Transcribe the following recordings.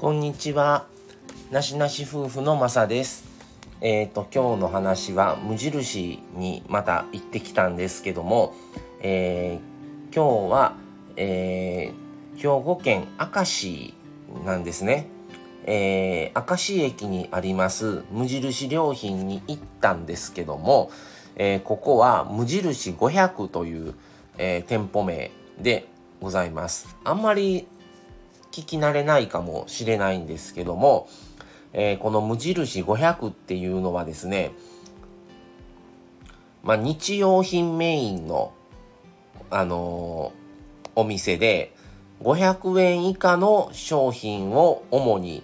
こんにちは。なしなし夫婦のまさです。えっ、ー、と、今日の話は無印にまた行ってきたんですけども、えー、今日は、えー、兵庫県明石なんですね。えー、明石駅にあります無印良品に行ったんですけども、えー、ここは無印500という、えー、店舗名でございます。あんまり聞き慣れないかもしれないんですけども、えー、この無印500っていうのはですね、まあ、日用品メインの、あのー、お店で、500円以下の商品を主に、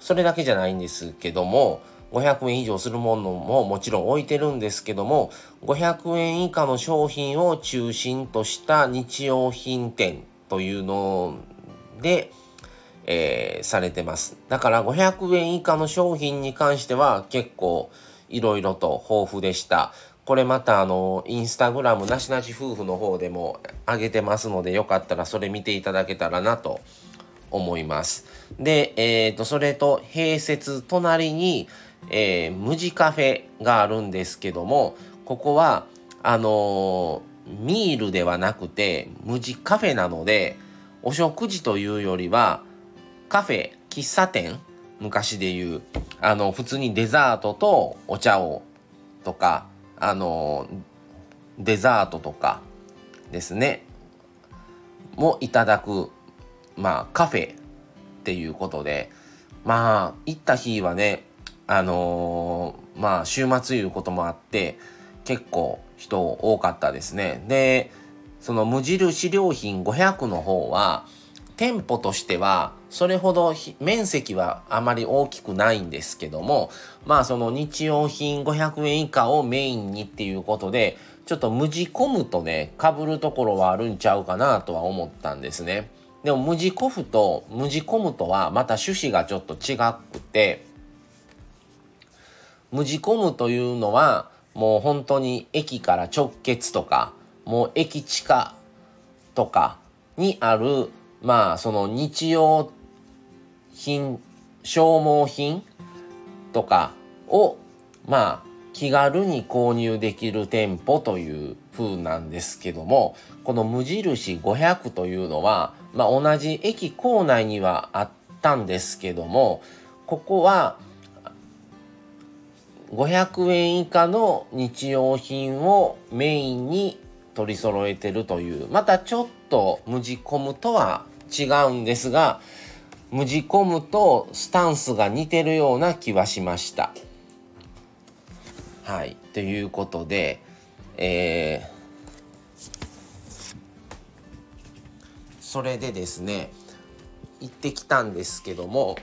それだけじゃないんですけども、500円以上するものももちろん置いてるんですけども、500円以下の商品を中心とした日用品店というので、えー、されてます。だから500円以下の商品に関しては結構いろいろと豊富でした。これまたあの、インスタグラムなしなし夫婦の方でも上げてますので、よかったらそれ見ていただけたらなと思います。で、えっ、ー、と、それと併設隣に、えー、無地カフェがあるんですけども、ここは、あのー、ミールではなくて、無地カフェなので、お食事というよりは、カフェ、喫茶店、昔で言う、あの、普通にデザートとお茶を、とか、あの、デザートとかですね、もいただく、まあ、カフェっていうことで、まあ、行った日はね、あのー、まあ、週末いうこともあって、結構人多かったですね。で、その無印良品500の方は、店舗としてはそれほど面積はあまり大きくないんですけどもまあその日用品500円以下をメインにっていうことでちょっと無地込むとねかぶるところはあるんちゃうかなとは思ったんですね。でも無地コフと無地込むとはまた趣旨がちょっと違くて無地込むというのはもう本当に駅から直結とかもう駅地下とかにあるまあその日用品消耗品とかをまあ気軽に購入できる店舗という風なんですけどもこの無印500というのは、まあ、同じ駅構内にはあったんですけどもここは500円以下の日用品をメインに取り揃えてるというまたちょっと無地コムとは違うんですが無地コムとスタンスが似てるような気はしました。はいということでえー、それでですね行ってきたんですけども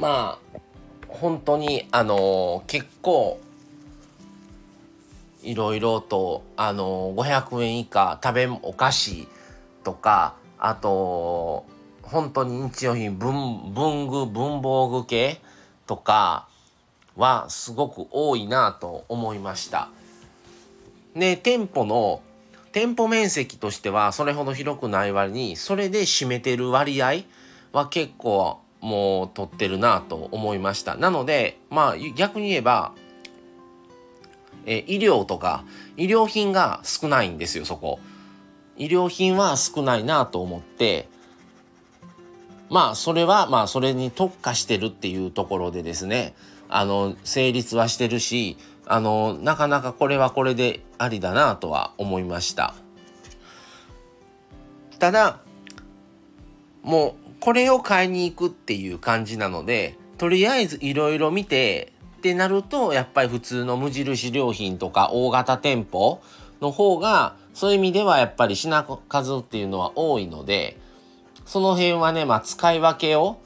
まあ本当にあのー、結構いろいろとあの、500円以下食べお菓子とかあと本当に日用品文文具文房具系とかはすごく多いなと思いました。で店舗の店舗面積としてはそれほど広くない割にそれで占めてる割合は結構もう取ってるなと思いました。なのでまあ逆に言えばえ医療とか医療品が少ないんですよそこ。医療品は少ないなと思ってまあそれはまあそれに特化してるっていうところでですねあの成立はしてるしあのなかなかこれはこれでありだなとは思いましたただもうこれを買いに行くっていう感じなのでとりあえずいろいろ見てってなるとやっぱり普通の無印良品とか大型店舗の方がそういう意味ではやっぱり品数っていうのは多いのでその辺はねまあ使い分けを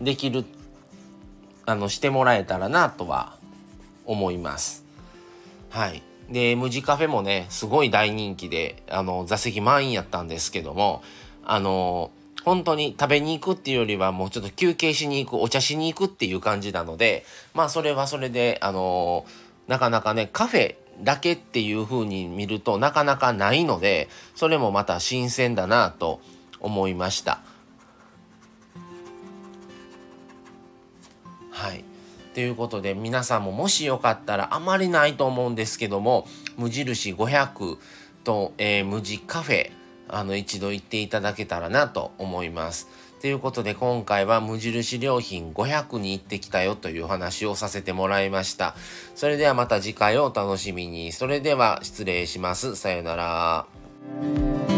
できるあのしてもらえたらなとは思います。はい。で、無地カフェもね、すごい大人気で、あの、座席満員やったんですけども、あの、本当に食べに行くっていうよりはもうちょっと休憩しに行く、お茶しに行くっていう感じなので、まあそれはそれで、あのー、なかなかね、カフェだけっていう風に見るとなかなかないので、それもまた新鮮だなと思いました。はい。ということで皆さんももしよかったらあまりないと思うんですけども無印500と、えー、無地カフェあの一度行っていただけたらなと思います。ということで今回は無印良品500に行ってきたよという話をさせてもらいました。それではまた次回をお楽しみに。それでは失礼します。さようなら。